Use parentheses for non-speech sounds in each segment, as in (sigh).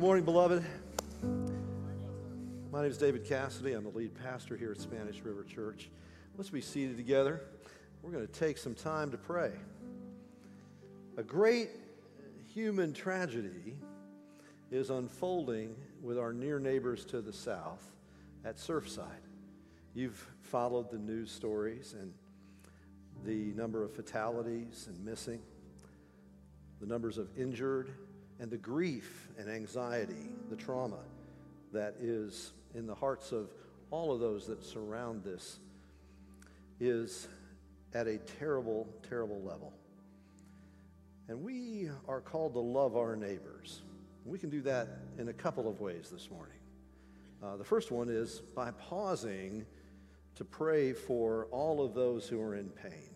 Good morning, beloved. My name is David Cassidy. I'm the lead pastor here at Spanish River Church. Let's be seated together. We're going to take some time to pray. A great human tragedy is unfolding with our near neighbors to the south at Surfside. You've followed the news stories and the number of fatalities and missing, the numbers of injured, and the grief and anxiety, the trauma that is in the hearts of all of those that surround this is at a terrible, terrible level. And we are called to love our neighbors. We can do that in a couple of ways this morning. Uh, the first one is by pausing to pray for all of those who are in pain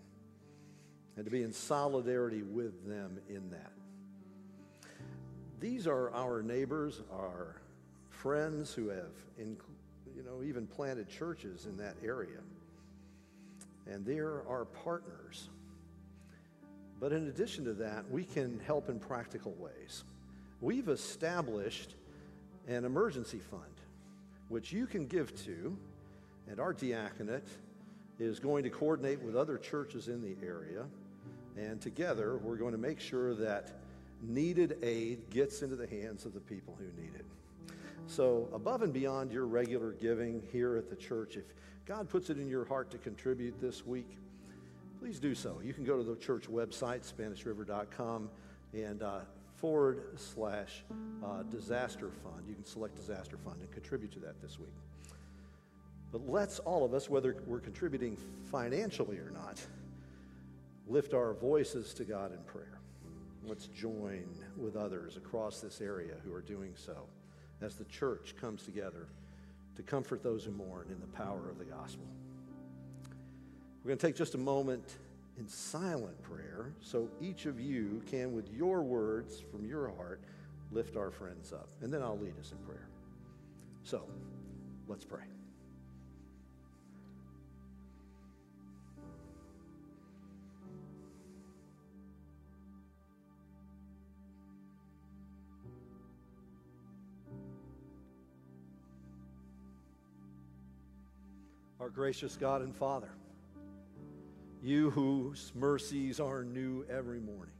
and to be in solidarity with them in that. These are our neighbors, our friends who have, you know, even planted churches in that area. And they're our partners. But in addition to that, we can help in practical ways. We've established an emergency fund, which you can give to, and our diaconate is going to coordinate with other churches in the area. And together, we're going to make sure that needed aid gets into the hands of the people who need it. So, above and beyond your regular giving here at the church, if God puts it in your heart to contribute this week, please do so. You can go to the church website, SpanishRiver.com, and uh, forward slash uh, disaster fund. You can select disaster fund and contribute to that this week. But let's all of us, whether we're contributing financially or not, lift our voices to God in prayer. Let's join with others across this area who are doing so as the church comes together to comfort those who mourn in the power of the gospel. We're going to take just a moment in silent prayer so each of you can, with your words from your heart, lift our friends up. And then I'll lead us in prayer. So let's pray. Our gracious God and Father, you whose mercies are new every morning.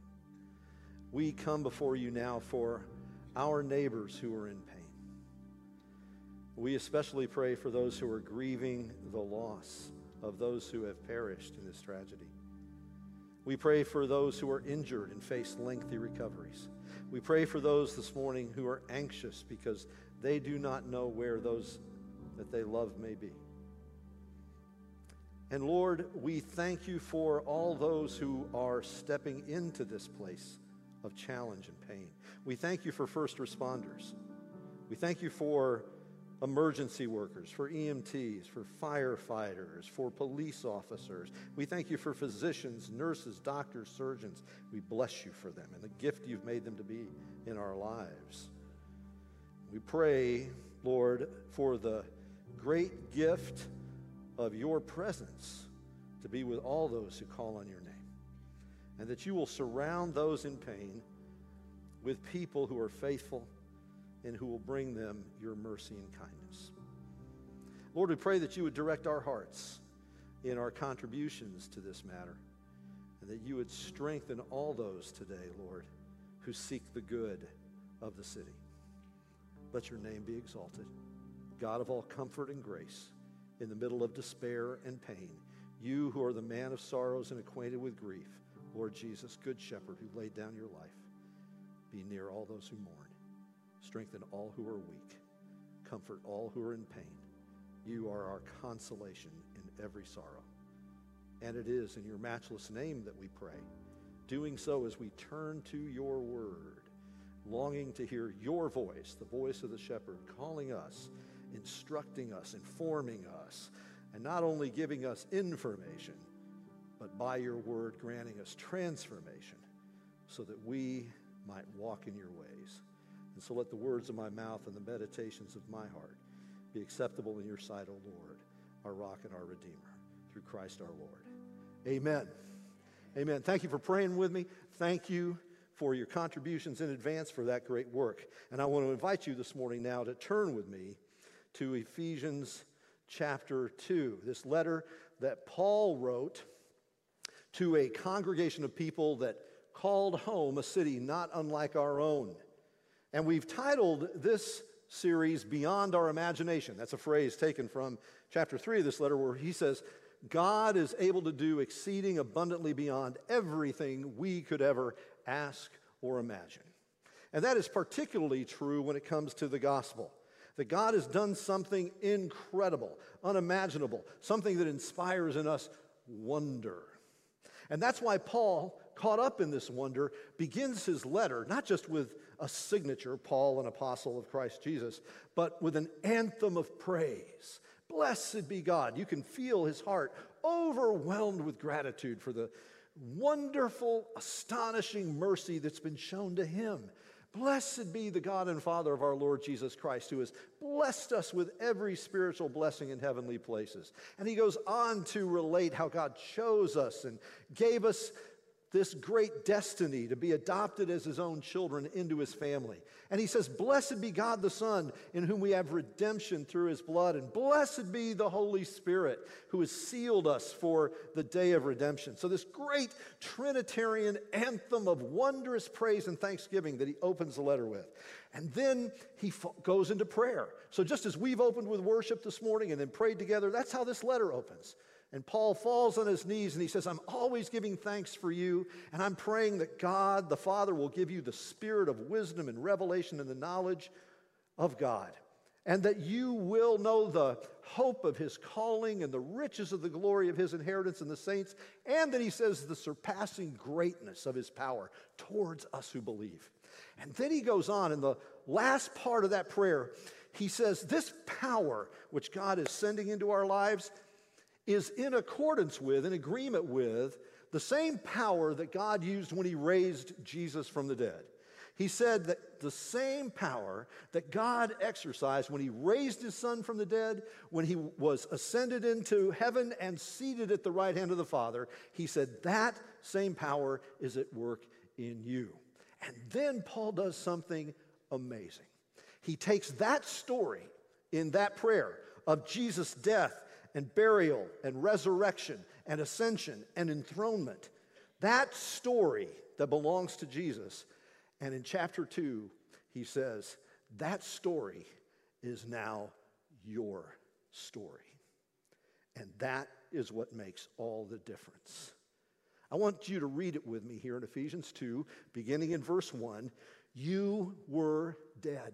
We come before you now for our neighbors who are in pain. We especially pray for those who are grieving the loss of those who have perished in this tragedy. We pray for those who are injured and face lengthy recoveries. We pray for those this morning who are anxious because they do not know where those that they love may be. And Lord, we thank you for all those who are stepping into this place of challenge and pain. We thank you for first responders. We thank you for emergency workers, for EMTs, for firefighters, for police officers. We thank you for physicians, nurses, doctors, surgeons. We bless you for them and the gift you've made them to be in our lives. We pray, Lord, for the great gift of your presence to be with all those who call on your name. And that you will surround those in pain with people who are faithful and who will bring them your mercy and kindness. Lord, we pray that you would direct our hearts in our contributions to this matter and that you would strengthen all those today, Lord, who seek the good of the city. Let your name be exalted. God of all comfort and grace in the middle of despair and pain. You who are the man of sorrows and acquainted with grief, Lord Jesus, good shepherd who laid down your life, be near all those who mourn. Strengthen all who are weak. Comfort all who are in pain. You are our consolation in every sorrow. And it is in your matchless name that we pray. Doing so as we turn to your word, longing to hear your voice, the voice of the shepherd, calling us instructing us, informing us, and not only giving us information, but by your word granting us transformation so that we might walk in your ways. And so let the words of my mouth and the meditations of my heart be acceptable in your sight, O Lord, our rock and our redeemer, through Christ our Lord. Amen. Amen. Thank you for praying with me. Thank you for your contributions in advance for that great work. And I want to invite you this morning now to turn with me to Ephesians chapter 2, this letter that Paul wrote to a congregation of people that called home a city not unlike our own. And we've titled this series Beyond Our Imagination. That's a phrase taken from chapter 3 of this letter where he says, God is able to do exceeding abundantly beyond everything we could ever ask or imagine. And that is particularly true when it comes to the gospel. That God has done something incredible, unimaginable, something that inspires in us wonder. And that's why Paul, caught up in this wonder, begins his letter not just with a signature, Paul, an apostle of Christ Jesus, but with an anthem of praise. Blessed be God. You can feel his heart overwhelmed with gratitude for the wonderful, astonishing mercy that's been shown to him. Blessed be the God and Father of our Lord Jesus Christ, who has blessed us with every spiritual blessing in heavenly places. And he goes on to relate how God chose us and gave us this great destiny to be adopted as his own children into his family. And he says, Blessed be God the Son, in whom we have redemption through his blood, and blessed be the Holy Spirit, who has sealed us for the day of redemption. So, this great Trinitarian anthem of wondrous praise and thanksgiving that he opens the letter with. And then he goes into prayer. So, just as we've opened with worship this morning and then prayed together, that's how this letter opens. And Paul falls on his knees and he says, I'm always giving thanks for you, and I'm praying that God the Father will give you the spirit of wisdom and revelation and the knowledge of God, and that you will know the hope of his calling and the riches of the glory of his inheritance in the saints, and that he says the surpassing greatness of his power towards us who believe. And then he goes on in the last part of that prayer. He says, This power which God is sending into our lives is in accordance with, in agreement with, the same power that God used when he raised Jesus from the dead. He said that the same power that God exercised when he raised his son from the dead, when he was ascended into heaven and seated at the right hand of the Father, he said that same power is at work in you. And then Paul does something amazing. He takes that story in that prayer of Jesus' death and burial and resurrection and ascension and enthronement. That story that belongs to Jesus. And in chapter 2, he says, that story is now your story. And that is what makes all the difference. I want you to read it with me here in Ephesians 2, beginning in verse 1. You were dead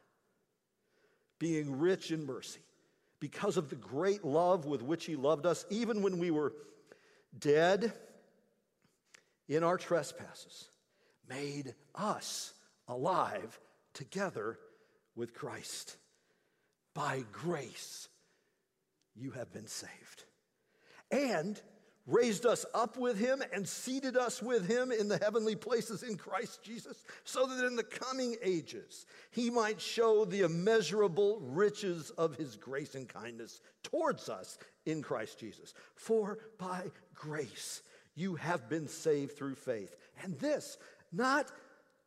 being rich in mercy, because of the great love with which He loved us, even when we were dead in our trespasses, made us alive together with Christ. By grace, you have been saved. And raised us up with him and seated us with him in the heavenly places in Christ Jesus, so that in the coming ages he might show the immeasurable riches of his grace and kindness towards us in Christ Jesus. For by grace you have been saved through faith. And this, not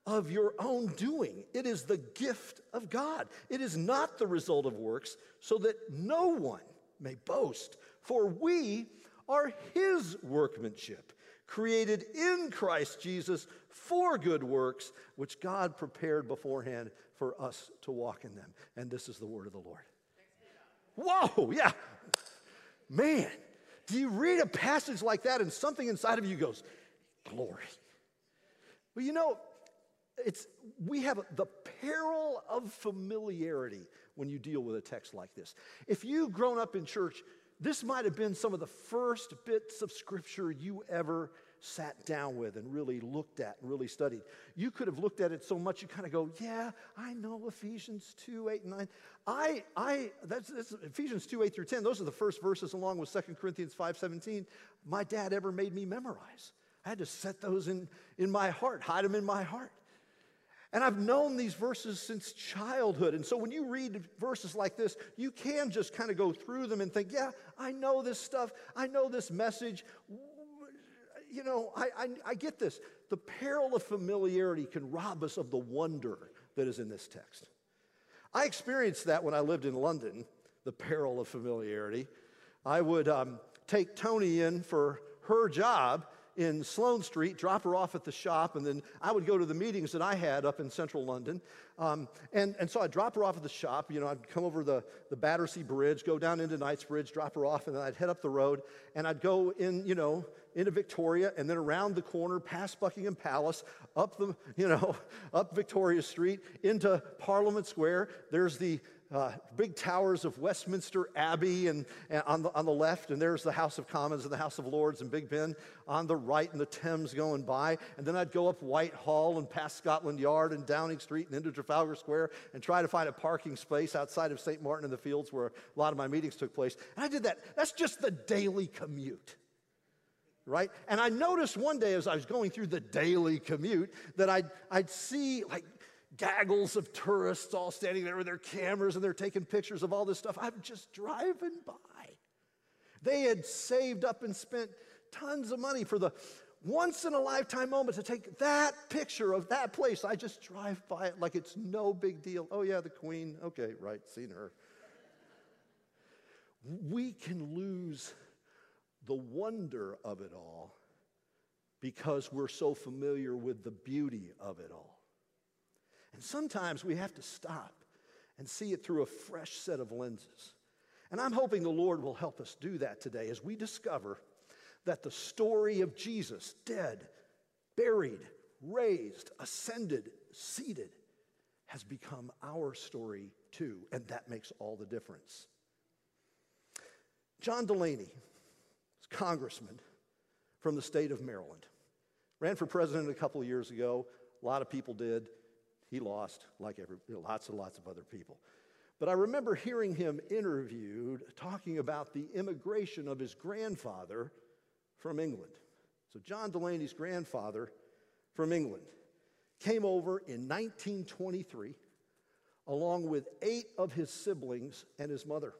of your own doing. It is the gift of God. It is not the result of works, so that no one may boast. For we are his workmanship, created in Christ Jesus for good works, which God prepared beforehand for us to walk in them. And this is the word of the Lord. Whoa, yeah. Man, do you read a passage like that and something inside of you goes, glory? Well, you know, it's we have the peril of familiarity when you deal with a text like this. If you've grown up in church, this might have been some of the first bits of scripture you ever sat down with and really looked at and really studied. You could have looked at it so much you kind of go, yeah, I know Ephesians 2, 8, and 9. I, I, that's, that's Ephesians 2, 8 through 10. Those are the first verses along with 2 Corinthians 5, 17. My dad ever made me memorize. I had to set those in, in my heart, hide them in my heart. And I've known these verses since childhood. And so when you read verses like this, you can just kind of go through them and think, yeah, I know this stuff. I know this message. You know, I, I, I get this. The peril of familiarity can rob us of the wonder that is in this text. I experienced that when I lived in London, the peril of familiarity. I would um, take Tony in for her job, in Sloane Street, drop her off at the shop, and then I would go to the meetings that I had up in central London. Um, and, and so I'd drop her off at the shop. You know, I'd come over the, the Battersea Bridge, go down into Knightsbridge, drop her off, and then I'd head up the road, and I'd go in, you know, into Victoria, and then around the corner, past Buckingham Palace, up the, you know, (laughs) up Victoria Street, into Parliament Square. There's the uh, big towers of Westminster Abbey and, and, on, the, on the left, and there's the House of Commons and the House of Lords and Big Ben on the right, and the Thames going by. And then I'd go up Whitehall and past Scotland Yard and Downing Street and into Trafalgar Square and try to find a parking space outside of St. Martin in the Fields where a lot of my meetings took place. And I did that. That's just the daily commute right? And I noticed one day as I was going through the daily commute that I'd, I'd see like gaggles of tourists all standing there with their cameras and they're taking pictures of all this stuff. I'm just driving by. They had saved up and spent tons of money for the once in a lifetime moment to take that picture of that place. I just drive by it like it's no big deal. Oh, yeah, the Queen. Okay, right, seen her. We can lose the wonder of it all because we're so familiar with the beauty of it all. And sometimes we have to stop and see it through a fresh set of lenses. And I'm hoping the Lord will help us do that today as we discover that the story of Jesus, dead, buried, raised, ascended, seated, has become our story too. And that makes all the difference. John Delaney, congressman from the state of Maryland, ran for president a couple of years ago. A lot of people did. He lost, like every, lots and lots of other people. But I remember hearing him interviewed talking about the immigration of his grandfather from England. So, John Delaney's grandfather from England came over in 1923 along with eight of his siblings and his mother.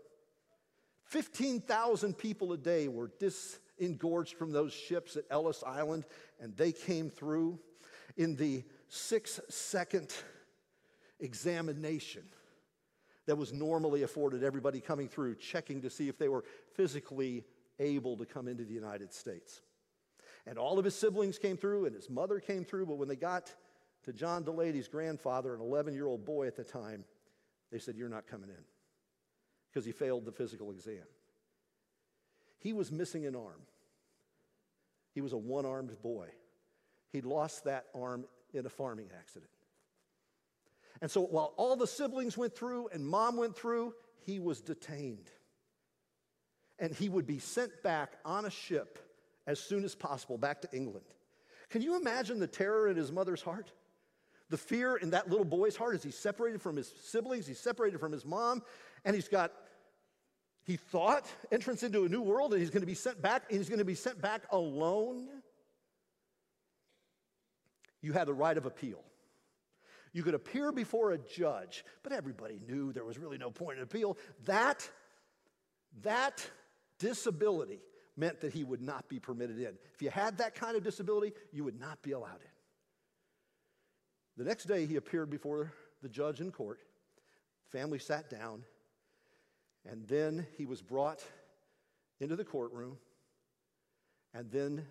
15,000 people a day were disengorged from those ships at Ellis Island, and they came through in the six second examination that was normally afforded everybody coming through, checking to see if they were physically able to come into the United States. And all of his siblings came through, and his mother came through, but when they got to John Delaney's grandfather, an 11 year old boy at the time, they said, You're not coming in because he failed the physical exam. He was missing an arm. He was a one armed boy. He'd lost that arm in a farming accident. And so while all the siblings went through and mom went through, he was detained. And he would be sent back on a ship as soon as possible back to England. Can you imagine the terror in his mother's heart? The fear in that little boy's heart as he's separated from his siblings, he's separated from his mom, and he's got, he thought, entrance into a new world, and he's to be sent back, and he's to be sent back alone you had the right of appeal. You could appear before a judge, but everybody knew there was really no point in appeal. That, that disability meant that he would not be permitted in. If you had that kind of disability, you would not be allowed in. The next day, he appeared before the judge in court. Family sat down, and then he was brought into the courtroom, and then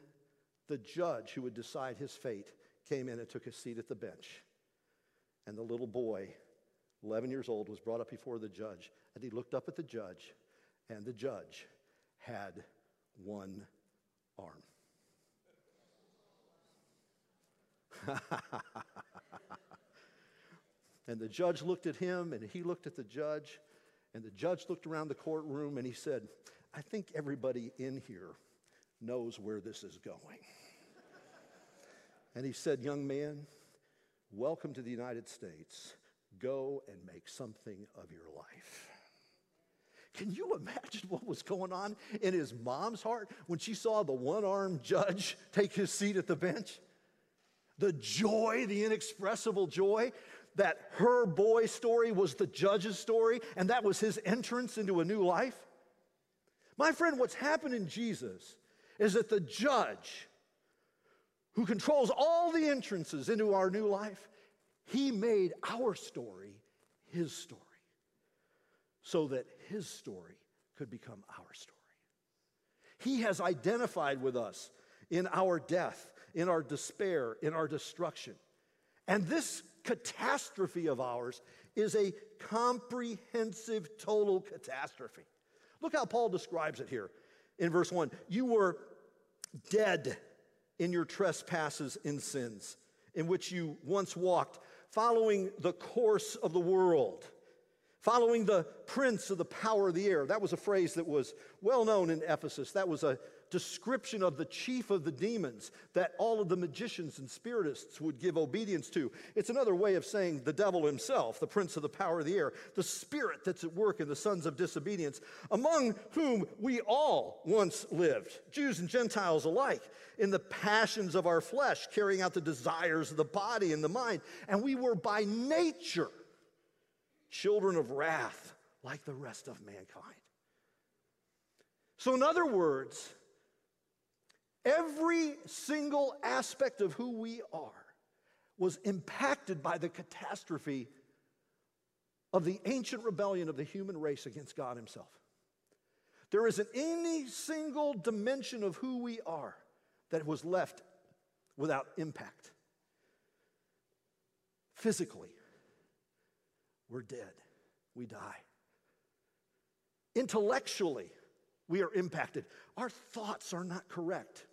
the judge who would decide his fate came in and took his seat at the bench. And the little boy, 11 years old, was brought up before the judge. And he looked up at the judge, and the judge had one arm. (laughs) and the judge looked at him, and he looked at the judge, and the judge looked around the courtroom, and he said, I think everybody in here knows where this is going. And he said, Young man, welcome to the United States. Go and make something of your life. Can you imagine what was going on in his mom's heart when she saw the one armed judge take his seat at the bench? The joy, the inexpressible joy that her boy story was the judge's story and that was his entrance into a new life. My friend, what's happened in Jesus is that the judge who controls all the entrances into our new life, he made our story his story so that his story could become our story. He has identified with us in our death, in our despair, in our destruction. And this catastrophe of ours is a comprehensive, total catastrophe. Look how Paul describes it here in verse 1. You were dead in your trespasses and sins, in which you once walked, following the course of the world, following the prince of the power of the air. That was a phrase that was well known in Ephesus. That was a description of the chief of the demons that all of the magicians and spiritists would give obedience to. It's another way of saying the devil himself, the prince of the power of the air, the spirit that's at work in the sons of disobedience, among whom we all once lived, Jews and Gentiles alike, in the passions of our flesh, carrying out the desires of the body and the mind. And we were by nature children of wrath like the rest of mankind. So, in other words, Every single aspect of who we are was impacted by the catastrophe of the ancient rebellion of the human race against God Himself. There isn't any single dimension of who we are that was left without impact. Physically, we're dead, we die. Intellectually, we are impacted. Our thoughts are not correct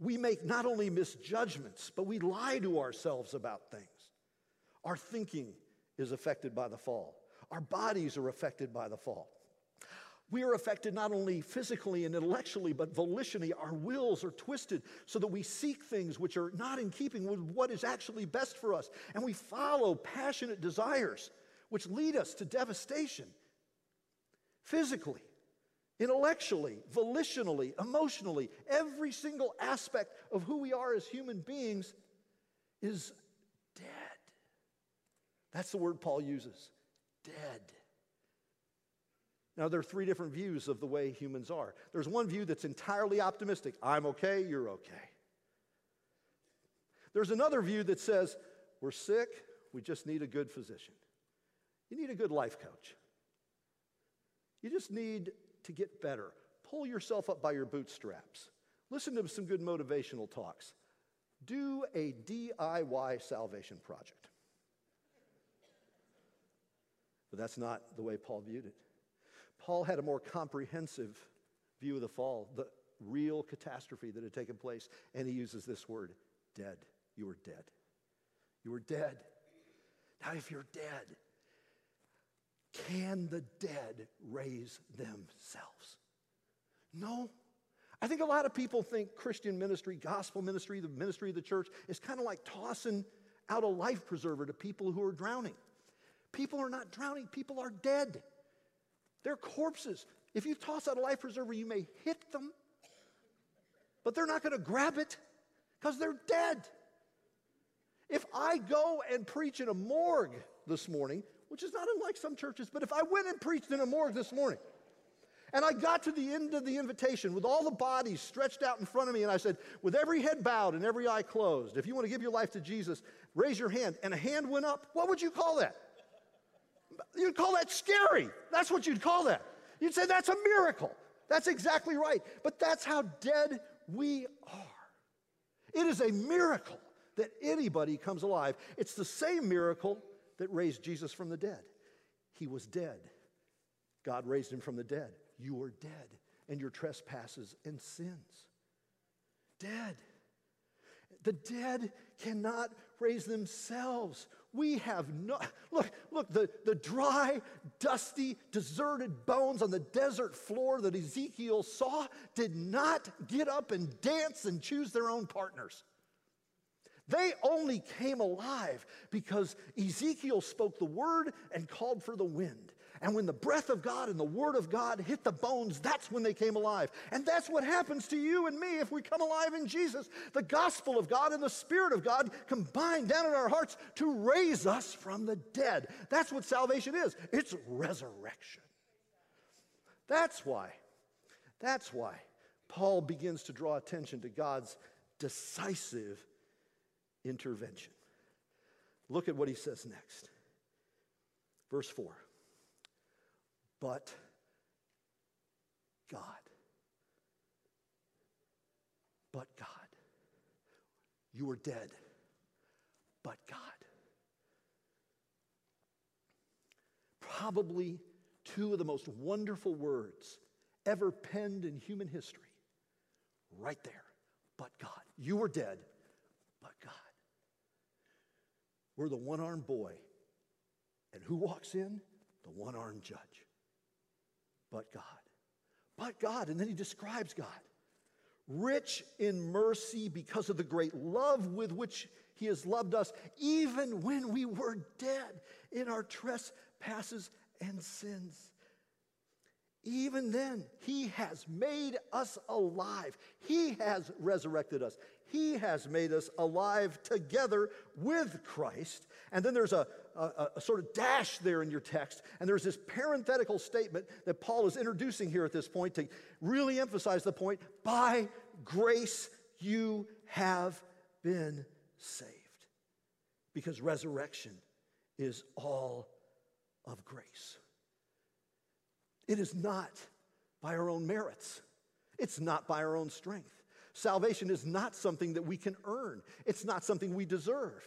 we make not only misjudgments, but we lie to ourselves about things. Our thinking is affected by the fall, our bodies are affected by the fall. We are affected not only physically and intellectually, but volitionally. Our wills are twisted so that we seek things which are not in keeping with what is actually best for us. And we follow passionate desires which lead us to devastation physically intellectually, volitionally, emotionally, every single aspect of who we are as human beings is dead. That's the word Paul uses dead. Now, there are three different views of the way humans are. There's one view that's entirely optimistic I'm okay, you're okay. There's another view that says we're sick, we just need a good physician. You need a good life coach. You just need to get better. Pull yourself up by your bootstraps. Listen to some good motivational talks. Do a DIY salvation project. But that's not the way Paul viewed it. Paul had a more comprehensive view of the fall, the real catastrophe that had taken place, and he uses this word dead. You were dead. You were dead. Now, if you're dead, can the dead raise themselves? No. I think a lot of people think Christian ministry, gospel ministry, the ministry of the church is kind of like tossing out a life preserver to people who are drowning. People are not drowning, people are dead. They're corpses. If you toss out a life preserver, you may hit them, but they're not going to grab it because they're dead. If I go and preach in a morgue this morning, which is not unlike some churches, but if I went and preached in a morgue this morning, and I got to the end of the invitation with all the bodies stretched out in front of me, and I said, with every head bowed and every eye closed, if you want to give your life to Jesus, raise your hand. And a hand went up. What would you call that? You'd call that scary. That's what you'd call that. You'd say that's a miracle. That's exactly right. But that's how dead we are. It is a miracle that anybody comes alive. It's the same miracle that raised Jesus from the dead. He was dead. God raised him from the dead. You are dead and your trespasses and sins. Dead. The dead cannot raise themselves. We have no, look, look, the, the dry, dusty, deserted bones on the desert floor that Ezekiel saw did not get up and dance and choose their own partners. They only came alive because Ezekiel spoke the word and called for the wind. And when the breath of God and the word of God hit the bones, that's when they came alive. And that's what happens to you and me if we come alive in Jesus. The gospel of God and the spirit of God combine down in our hearts to raise us from the dead. That's what salvation is it's resurrection. That's why, that's why Paul begins to draw attention to God's decisive intervention. Look at what he says next. Verse 4 but God. But God. You were dead, but God. Probably two of the most wonderful words ever penned in human history. Right there. But God. You were dead, but God. We're the one armed boy. And who walks in? The one armed judge but God. But God. And then he describes God. Rich in mercy because of the great love with which he has loved us, even when we were dead in our trespasses and sins. Even then, he has made us alive. He has resurrected us. He has made us alive together with Christ. And then there's a, a, a, sort of dash there in your text, and there's this parenthetical statement that Paul is introducing here at this point to really emphasize the point by grace you have been saved. Because resurrection is all of grace. It is not by our own merits, it's not by our own strength. Salvation is not something that we can earn, it's not something we deserve.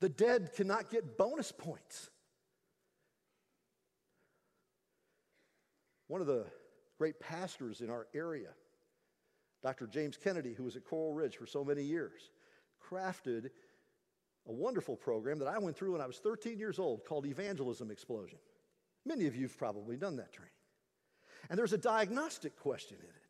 The dead cannot get bonus points. One of the great pastors in our area, Dr. James Kennedy, who was at Coral Ridge for so many years, crafted a wonderful program that I went through when I was 13 years old called Evangelism Explosion. Many of you have probably done that training. And there's a diagnostic question in it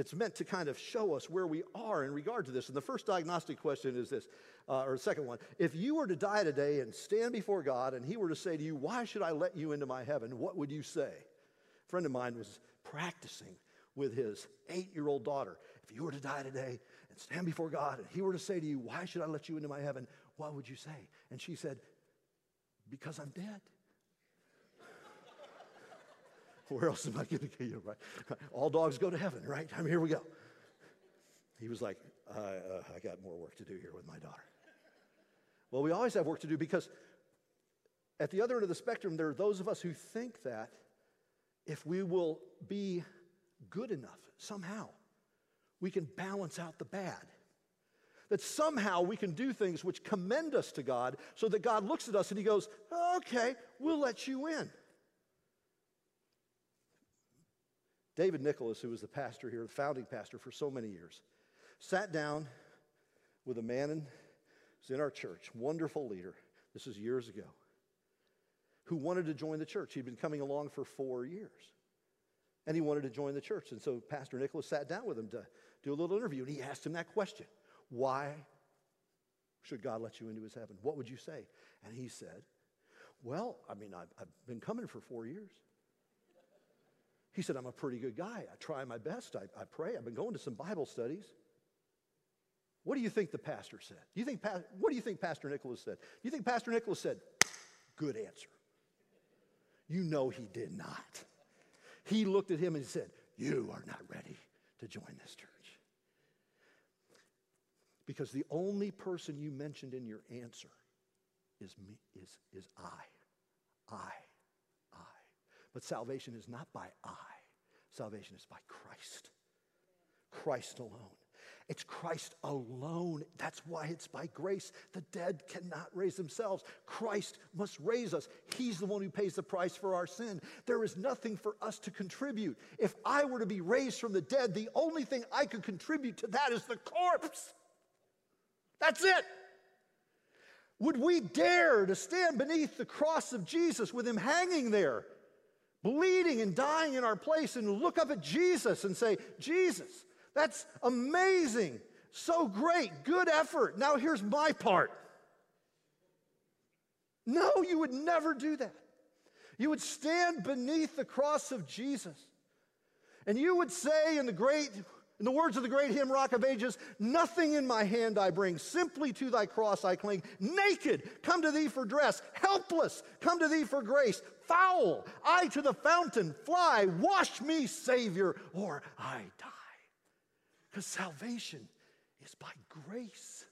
that's meant to kind of show us where we are in regard to this. And the first diagnostic question is this, uh, or the second one. If you were to die today and stand before God and He were to say to you, Why should I let you into my heaven? What would you say? A friend of mine was practicing with his eight year old daughter. If you were to die today and stand before God and He were to say to you, Why should I let you into my heaven? What would you say? And she said, Because I'm dead. Where else am I going to get you? Right? All dogs go to heaven, right? I mean, here we go. He was like, I, uh, I got more work to do here with my daughter. Well, we always have work to do because at the other end of the spectrum, there are those of us who think that if we will be good enough, somehow, we can balance out the bad. That somehow we can do things which commend us to God so that God looks at us and He goes, okay, we'll let you in. David Nicholas, who was the pastor here, the founding pastor for so many years, sat down with a man in, in our church, wonderful leader. This is years ago, who wanted to join the church. He'd been coming along for four years. And he wanted to join the church. And so Pastor Nicholas sat down with him to do a little interview. And he asked him that question Why should God let you into his heaven? What would you say? And he said, Well, I mean, I've, I've been coming for four years. He said, I'm a pretty good guy. I try my best. I, I pray. I've been going to some Bible studies. What do you think the pastor said? Do you think, what do you think Pastor Nicholas said? Do you think Pastor Nicholas said, Good answer? You know he did not. He looked at him and said, You are not ready to join this church. Because the only person you mentioned in your answer is me, is, is I. I. But salvation is not by I, salvation is by Christ. Christ alone. It's Christ alone. That's why it's by grace. The dead cannot raise themselves. Christ must raise us. He's the one who pays the price for our sin. There is nothing for us to contribute. If I were to be raised from the dead, the only thing I could contribute to that is the corpse. That's it. Would we dare to stand beneath the cross of Jesus with him hanging there? Bleeding and dying in our place and look up at Jesus and say, Jesus, that's amazing. So great, good effort. Now here's my part. No, you would never do that. You would stand beneath the cross of Jesus and you would say in the great in the words of the great hymn Rock of Ages, nothing in my hand I bring, simply to thy cross I cling. Naked, come to thee for dress. Helpless, come to thee for grace. Foul, I to the fountain fly. Wash me, Savior, or I die. Because salvation is by grace.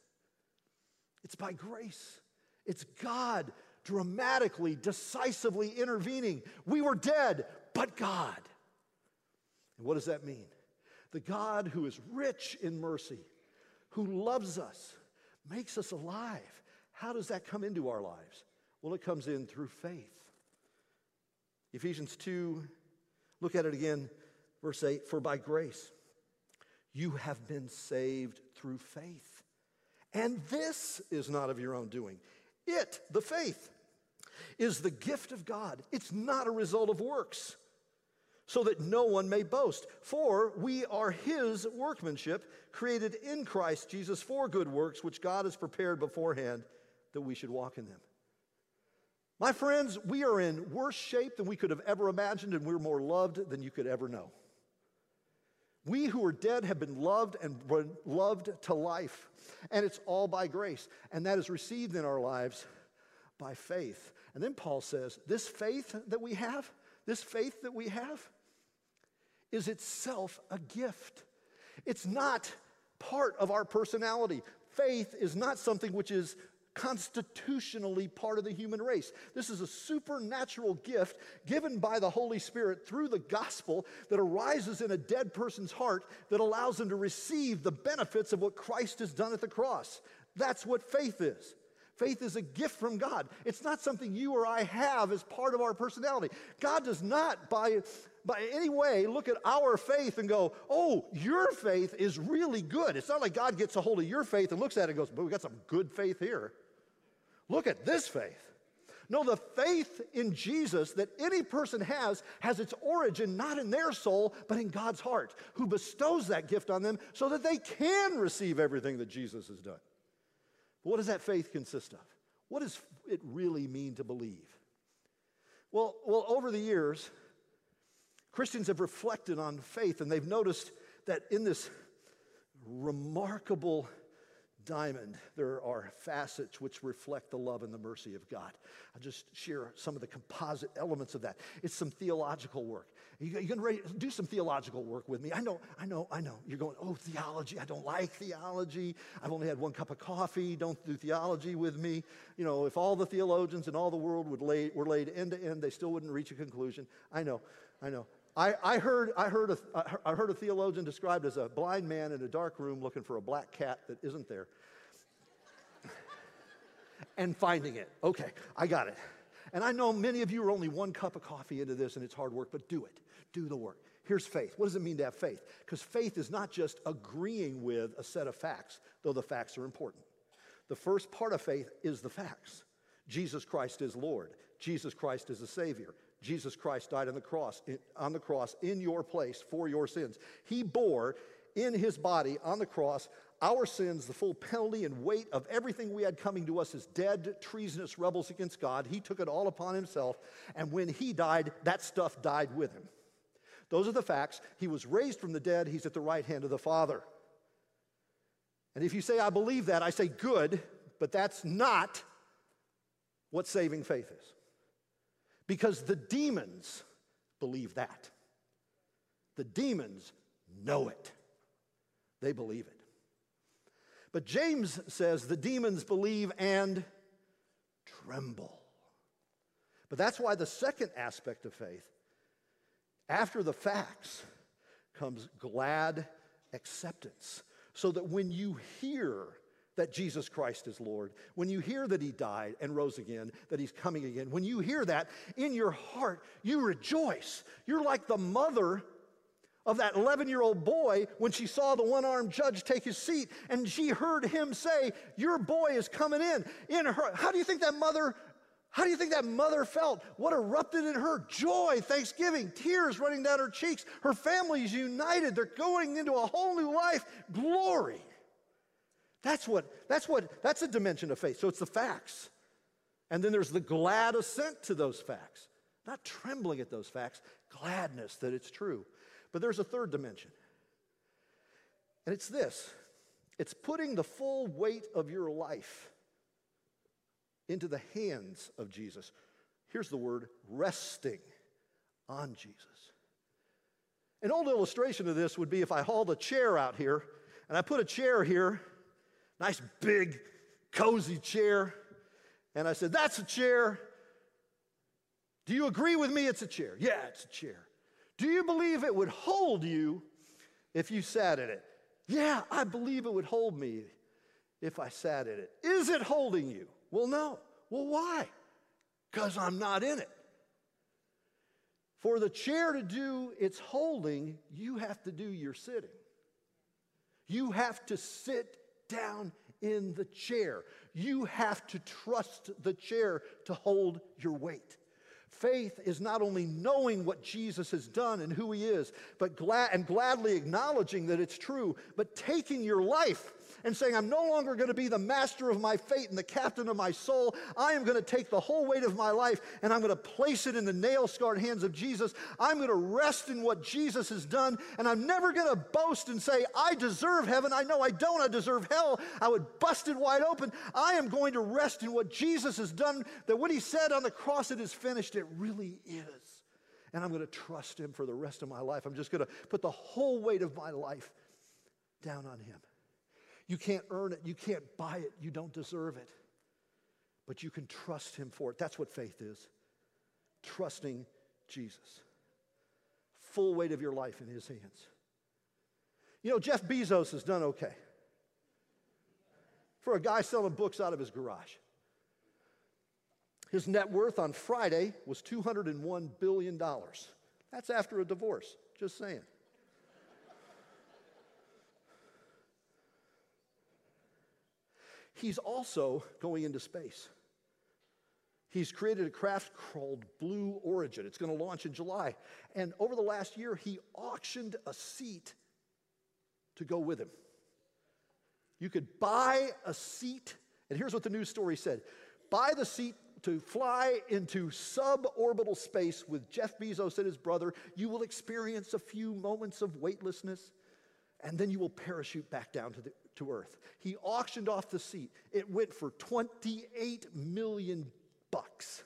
It's by grace. It's God dramatically, decisively intervening. We were dead, but God. And what does that mean? The God who is rich in mercy, who loves us, makes us alive. How does that come into our lives? Well, it comes in through faith. Ephesians 2, look at it again, verse 8 For by grace you have been saved through faith. And this is not of your own doing. It, the faith, is the gift of God. It's not a result of works so that no one may boast. For we are his workmanship, created in Christ Jesus for good works, which God has prepared beforehand that we should walk in them. My friends, we are in worse shape than we could have ever imagined, and we're more loved than you could ever know. We who are dead have been loved and loved to life, and it's all by grace, and that is received in our lives by faith. And then Paul says, This faith that we have, this faith that we have, is itself a gift. It's not part of our personality. Faith is not something which is constitutionally part of the human race. This is a supernatural gift given by the Holy Spirit through the gospel that arises in a dead person's heart that allows them to receive the benefits of what Christ has done at the cross. That's what faith is. Faith is a gift from God. It's not something you or I have as part of our personality. God does not, by by any way look at our faith and go, oh, your faith is really good. It's not like God gets a hold of your faith and looks at it and goes, but we got some good faith here. Look at this faith. No, the faith in Jesus that any person has has its origin not in their soul, but in God's heart, who bestows that gift on them so that they can receive everything that Jesus has done. But what does that faith consist of? What does it really mean to believe? Well, well, over the years, Christians have reflected on faith and they've noticed that in this remarkable diamond, there are facets which reflect the love and the mercy of God. I'll just share some of the composite elements of that. It's some theological work. You, can do some theological work with me. I know, I know, I know. You're going, oh, theology. I don't like theology. I've only had one cup of coffee. Don't do theology with me. You know, if all the theologians in all the world would lay, were laid end to end, they still wouldn't reach a conclusion. I know, I know. I, I, heard, I, heard a, I heard a theologian described as a blind man in a dark room looking for a black cat that isn't there (laughs) and finding it. Okay, I got it. And I know many of you are only one cup of coffee into this and it's hard work, but do it. Do the work. Here's faith. What does it mean to have faith? Because faith is not just agreeing with a set of facts, though the facts are important. The first part of faith is the facts Jesus Christ is Lord, Jesus Christ is the Savior. Jesus Christ died on the cross, on the cross in your place for your sins. He bore in his body on the cross our sins, the full penalty and weight of everything we had coming to us as dead, treasonous rebels against God. He took it all upon himself, and when he died, that stuff died with him. Those are the facts. He was raised from the dead, he's at the right hand of the Father. And if you say, I believe that, I say, good, but that's not what saving faith is because the demons believe that. The demons know it, they believe it. But James says the demons believe and tremble. But that's why the second aspect of faith, after the facts, comes glad acceptance. So that when you hear that Jesus Christ is Lord, when you hear that He died and rose again, that He's coming again, when you hear that in your heart, you rejoice. You're like the mother of that 11 year old boy when she saw the one armed judge take his seat and she heard him say, Your boy is coming in. In her, how do you think that mother? How do you think that mother felt? What erupted in her? Joy, thanksgiving, tears running down her cheeks. Her family is united. They're going into a whole new life. Glory. That's what, that's what, that's a dimension of faith. So it's the facts. And then there's the glad assent to those facts. Not trembling at those facts, gladness that it's true. But there's a third dimension. And it's this it's putting the full weight of your life into the hands of Jesus. Here's the word resting on Jesus. An old illustration of this would be if I hauled a chair out here and I put a chair here, nice big, cozy chair, and I said, That's a chair. Do you agree with me it's a chair? Yeah, it's a chair. Do you believe it would hold you if you sat in it? Yeah, I believe it would hold me if I sat in it. Is it holding you? Well, no. Well, why? Because I'm not in it. For the chair to do its holding, you have to do your sitting. You have to sit down in the chair. You have to trust the chair to hold your weight. Faith is not only knowing what Jesus has done and who he is, but glad and gladly acknowledging that it's true, but taking your life and saying, I'm no longer going to be the master of my fate and the captain of my soul. I am going to take the whole weight of my life and I'm going to place it in the nail scarred hands of Jesus. I'm going to rest in what Jesus has done. And I'm never going to boast and say, I deserve heaven. I know I don't. I deserve hell. I would bust it wide open. I am going to rest in what Jesus has done, that when he said on the cross, it is finished, it really is and I'm going to trust him for the rest of my life. I'm just going to put the whole weight of my life down on him. You can't earn it, you can't buy it, you don't deserve it. But you can trust Him for it. That's what faith is trusting Jesus. Full weight of your life in His hands. You know, Jeff Bezos has done okay for a guy selling books out of his garage. His net worth on Friday was $201 billion. That's after a divorce, just saying. He's also going into space. He's created a craft called Blue Origin. It's going to launch in July. And over the last year, he auctioned a seat to go with him. You could buy a seat, and here's what the news story said buy the seat to fly into suborbital space with Jeff Bezos and his brother. You will experience a few moments of weightlessness, and then you will parachute back down to the to earth. He auctioned off the seat. It went for 28 million bucks.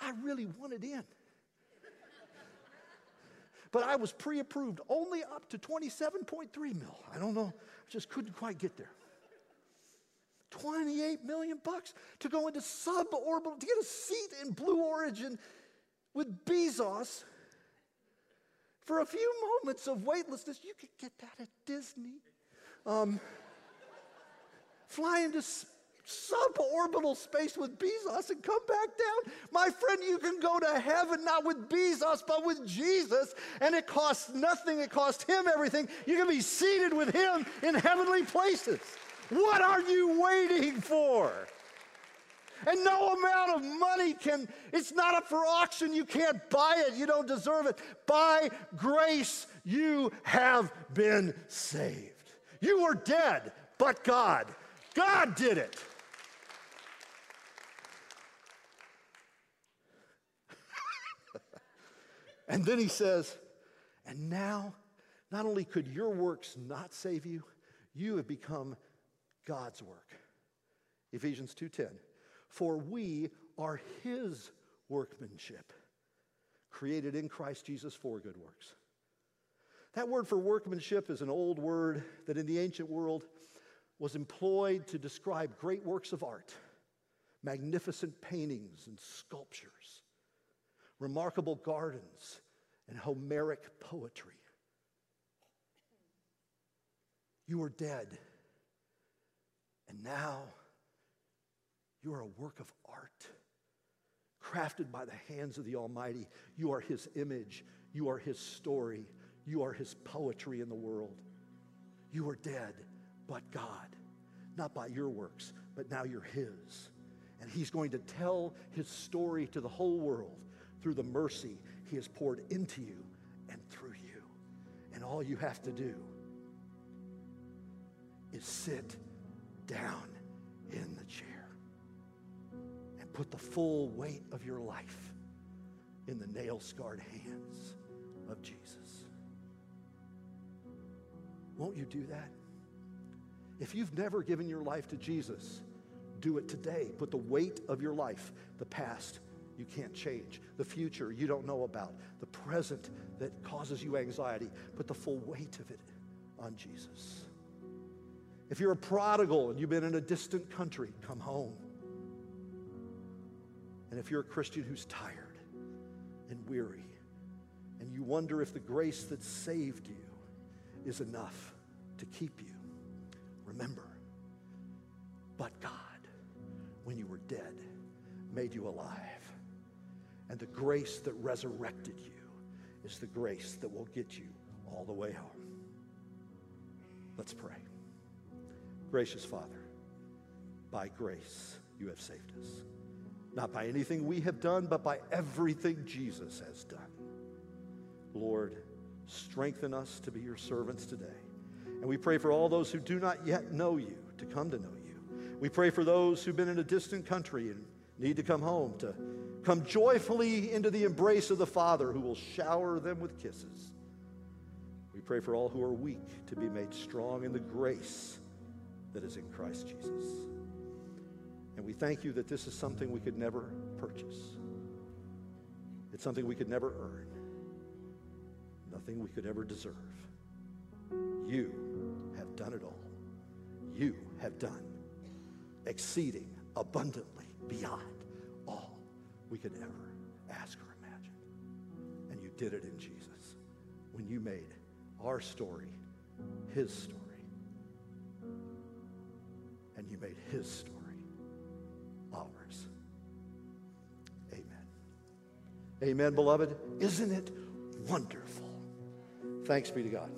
I really wanted in. but I was pre approved only up to 27.3 mil. I don't know, I just couldn't quite get there. 28 million bucks to go into suborbital, to get a seat in Blue Origin with Bezos. For a few moments of weightlessness, you could get that at Disney. Um, fly into suborbital space with Bezos and come back down. My friend, you can go to heaven not with Bezos, but with Jesus, and it costs nothing. It costs him everything. You can be seated with him in heavenly places. What are you waiting for? And no amount of money can, it's not up for auction. You can't buy it. You don't deserve it. By grace, you have been saved. You were dead, but God. God did it. (laughs) and then he says, and now, not only could your works not save you, you have become God's work. Ephesians 2:10. For we are his workmanship, created in Christ Jesus for good works that word for workmanship is an old word that in the ancient world was employed to describe great works of art, magnificent paintings and sculptures, remarkable gardens, and Homeric poetry. You were dead, and now you are a work of art, crafted by the hands of the Almighty. You are His image, you are His story you are his poetry in the world. You are dead, but God. Not by your works, but now you're his. And he's going to tell his story to the whole world through the mercy he has poured into you and through you. And all you have to do is sit down in the chair and put the full weight of your life in the nail scarred hands of Jesus. Won't you do that? If you've never given your life to Jesus, do it today. Put the weight of your life, the past you can't change, the future you don't know about, the present that causes you anxiety, put the full weight of it on Jesus. If you're a prodigal and you've been in a distant country, come home. And if you're a Christian who's tired and weary, and you wonder if the grace that saved you is enough to keep you, remember, but God, when you were dead, made you alive. And the grace that resurrected you is the grace that will get you all the way home. Let's pray. Gracious Father, by grace you have saved us. Not by anything we have done, but by everything Jesus has done. Lord, strengthen us to be your servants today. And we pray for all those who do not yet know you to come to know you. We pray for those who've been in a distant country and need to come home to come joyfully into the embrace of the Father who will shower them with kisses. We pray for all who are weak to be made strong in the grace that is in Christ Jesus. And we thank you that this is something we could never purchase. It's something we could never earn. Nothing we could ever deserve. You have done it all. You have done exceeding abundantly beyond all we could ever ask or imagine. And you did it in Jesus when you made our story his story. And you made his story ours. Amen. Amen, beloved. Isn't it wonderful? Thanks be to God.